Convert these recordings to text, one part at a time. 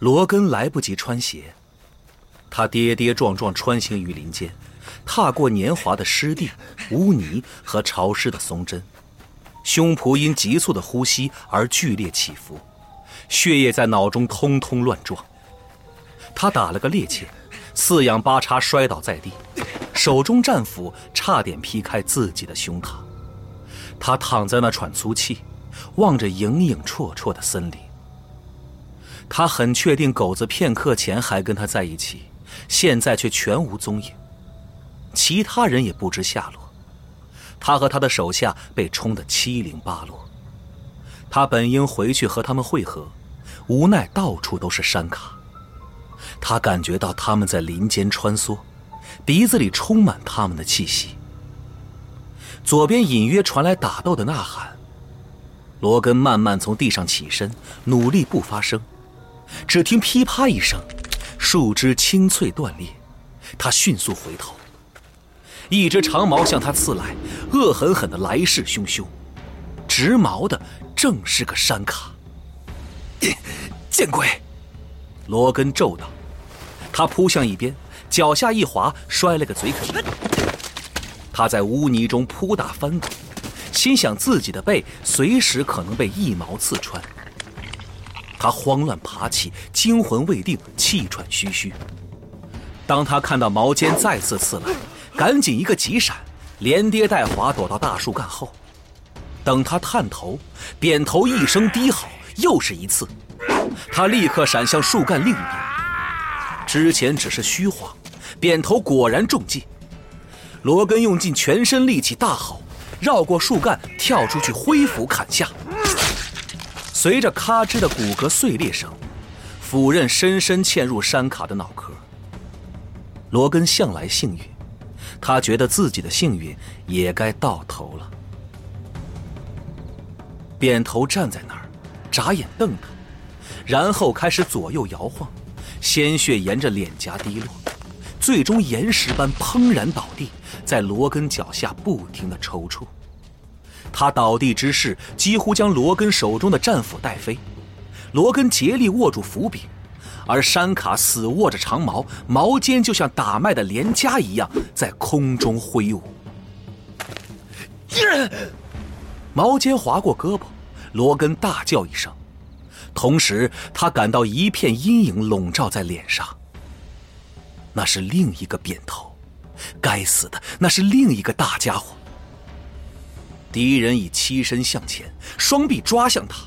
罗根来不及穿鞋，他跌跌撞撞穿行于林间，踏过年华的湿地、污泥和潮湿的松针，胸脯因急促的呼吸而剧烈起伏，血液在脑中通通乱撞。他打了个趔趄，四仰八叉摔倒在地，手中战斧差点劈开自己的胸膛。他躺在那喘粗气，望着影影绰绰的森林。他很确定狗子片刻前还跟他在一起，现在却全无踪影。其他人也不知下落，他和他的手下被冲得七零八落。他本应回去和他们会合，无奈到处都是山卡。他感觉到他们在林间穿梭，鼻子里充满他们的气息。左边隐约传来打斗的呐喊。罗根慢慢从地上起身，努力不发声。只听噼啪一声，树枝清脆断裂。他迅速回头，一只长矛向他刺来，恶狠狠的来势汹汹。直矛的正是个山卡。见鬼！罗根咒道。他扑向一边，脚下一滑，摔了个嘴啃。他在污泥中扑打翻滚，心想自己的背随时可能被一矛刺穿。他慌乱爬起，惊魂未定，气喘吁吁。当他看到矛尖再次刺来，赶紧一个急闪，连跌带滑躲到大树干后。等他探头，扁头一声低吼，又是一刺。他立刻闪向树干另一边。之前只是虚晃，扁头果然中计。罗根用尽全身力气大吼，绕过树干跳出去，挥斧砍下。随着咔吱的骨骼碎裂声，斧刃深深嵌入山卡的脑壳。罗根向来幸运，他觉得自己的幸运也该到头了。扁头站在那儿，眨眼瞪他，然后开始左右摇晃，鲜血沿着脸颊滴落，最终岩石般砰然倒地。在罗根脚下不停的抽搐，他倒地之势几乎将罗根手中的战斧带飞，罗根竭力握住斧柄，而山卡死握着长矛，矛尖就像打麦的镰夹一样在空中挥舞。矛尖划过胳膊，罗根大叫一声，同时他感到一片阴影笼罩在脸上，那是另一个扁头。该死的，那是另一个大家伙。敌人已欺身向前，双臂抓向他，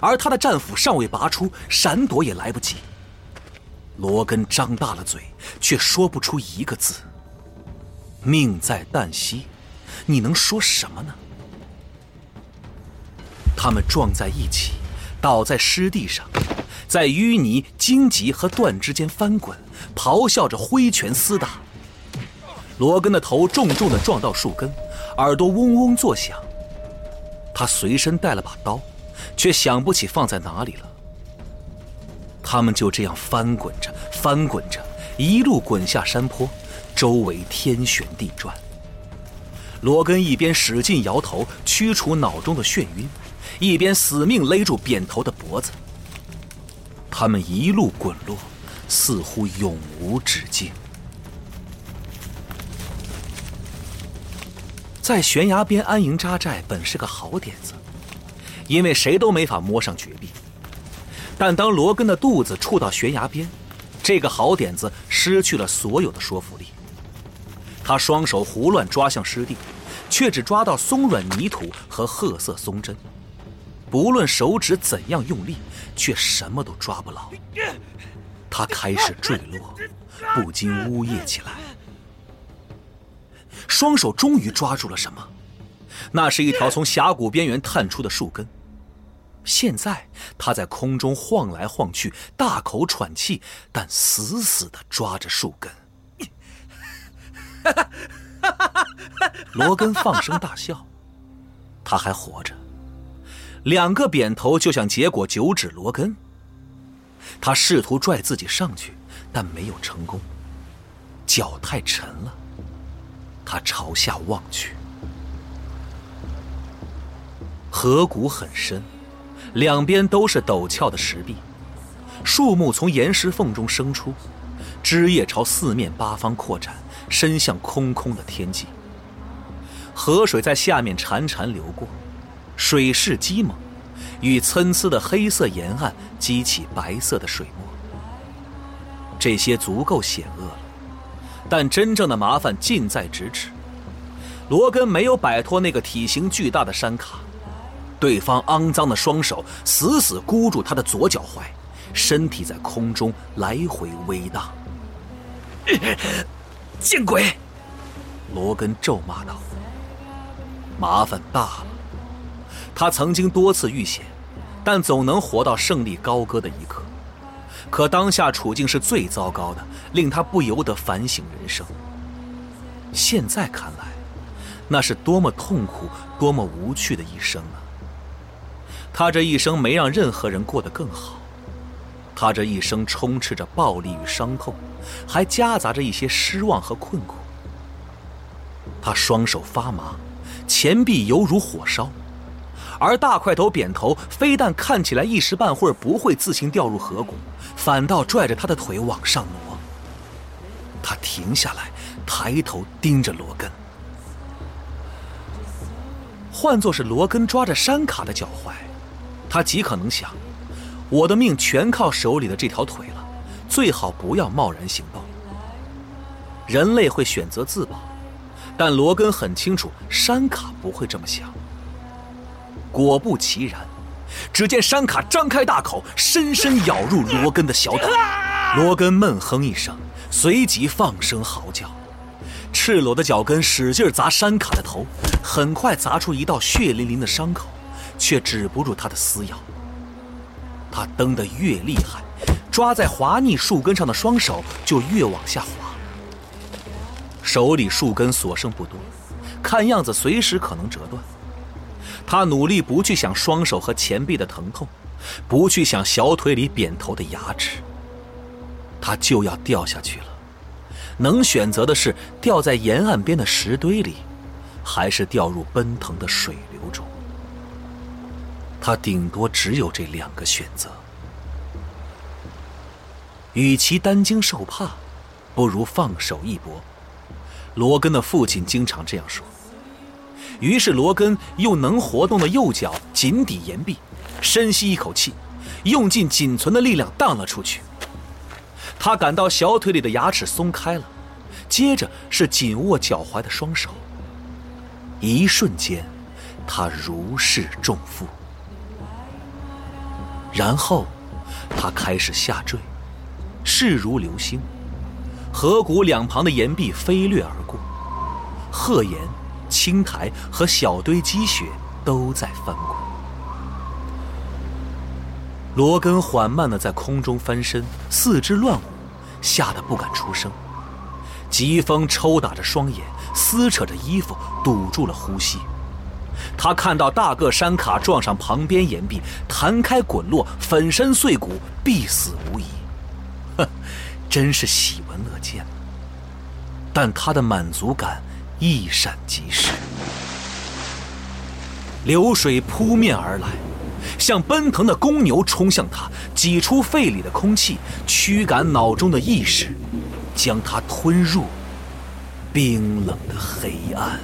而他的战斧尚未拔出，闪躲也来不及。罗根张大了嘴，却说不出一个字。命在旦夕，你能说什么呢？他们撞在一起，倒在湿地上，在淤泥、荆棘和断枝间翻滚，咆哮着挥拳厮打。罗根的头重重的撞到树根，耳朵嗡嗡作响。他随身带了把刀，却想不起放在哪里了。他们就这样翻滚着，翻滚着，一路滚下山坡，周围天旋地转。罗根一边使劲摇头驱除脑中的眩晕，一边死命勒住扁头的脖子。他们一路滚落，似乎永无止境。在悬崖边安营扎寨本是个好点子，因为谁都没法摸上绝壁。但当罗根的肚子触到悬崖边，这个好点子失去了所有的说服力。他双手胡乱抓向湿地，却只抓到松软泥土和褐色松针，不论手指怎样用力，却什么都抓不牢。他开始坠落，不禁呜咽起来。双手终于抓住了什么，那是一条从峡谷边缘探出的树根。现在他在空中晃来晃去，大口喘气，但死死的抓着树根。罗根放声大笑，他还活着。两个扁头就想结果九指罗根。他试图拽自己上去，但没有成功，脚太沉了。他朝下望去，河谷很深，两边都是陡峭的石壁，树木从岩石缝中生出，枝叶朝四面八方扩展，伸向空空的天际。河水在下面潺潺流过，水势激猛，与参差的黑色沿岸激起白色的水墨。这些足够险恶了，但真正的麻烦近在咫尺。罗根没有摆脱那个体型巨大的山卡，对方肮脏的双手死死箍住他的左脚踝，身体在空中来回微荡。见鬼！罗根咒骂道。麻烦大了，他曾经多次遇险，但总能活到胜利高歌的一刻。可当下处境是最糟糕的，令他不由得反省人生。现在看来，那是多么痛苦、多么无趣的一生啊！他这一生没让任何人过得更好，他这一生充斥着暴力与伤痛，还夹杂着一些失望和困苦。他双手发麻。前臂犹如火烧，而大块头扁头非但看起来一时半会儿不会自行掉入河谷，反倒拽着他的腿往上挪。他停下来，抬头盯着罗根。换作是罗根抓着山卡的脚踝，他极可能想：我的命全靠手里的这条腿了，最好不要贸然行动。人类会选择自保。但罗根很清楚，山卡不会这么想。果不其然，只见山卡张开大口，深深咬入罗根的小腿。罗根闷哼一声，随即放声嚎叫，赤裸的脚跟使劲砸山卡的头，很快砸出一道血淋淋的伤口，却止不住他的撕咬。他蹬得越厉害，抓在滑腻树根上的双手就越往下滑。手里树根所剩不多，看样子随时可能折断。他努力不去想双手和前臂的疼痛，不去想小腿里扁头的牙齿。他就要掉下去了，能选择的是掉在沿岸边的石堆里，还是掉入奔腾的水流中。他顶多只有这两个选择。与其担惊受怕，不如放手一搏。罗根的父亲经常这样说。于是，罗根用能活动的右脚紧抵岩壁，深吸一口气，用尽仅存的力量荡了出去。他感到小腿里的牙齿松开了，接着是紧握脚踝的双手。一瞬间，他如释重负。然后，他开始下坠，势如流星。河谷两旁的岩壁飞掠而过，鹤岩、青苔和小堆积雪都在翻滚。罗根缓慢地在空中翻身，四肢乱舞，吓得不敢出声。疾风抽打着双眼，撕扯着衣服，堵住了呼吸。他看到大个山卡撞上旁边岩壁，弹开滚落，粉身碎骨，必死无疑。哼！真是喜闻乐见，但他的满足感一闪即逝。流水扑面而来，像奔腾的公牛冲向他，挤出肺里的空气，驱赶脑中的意识，将他吞入冰冷的黑暗。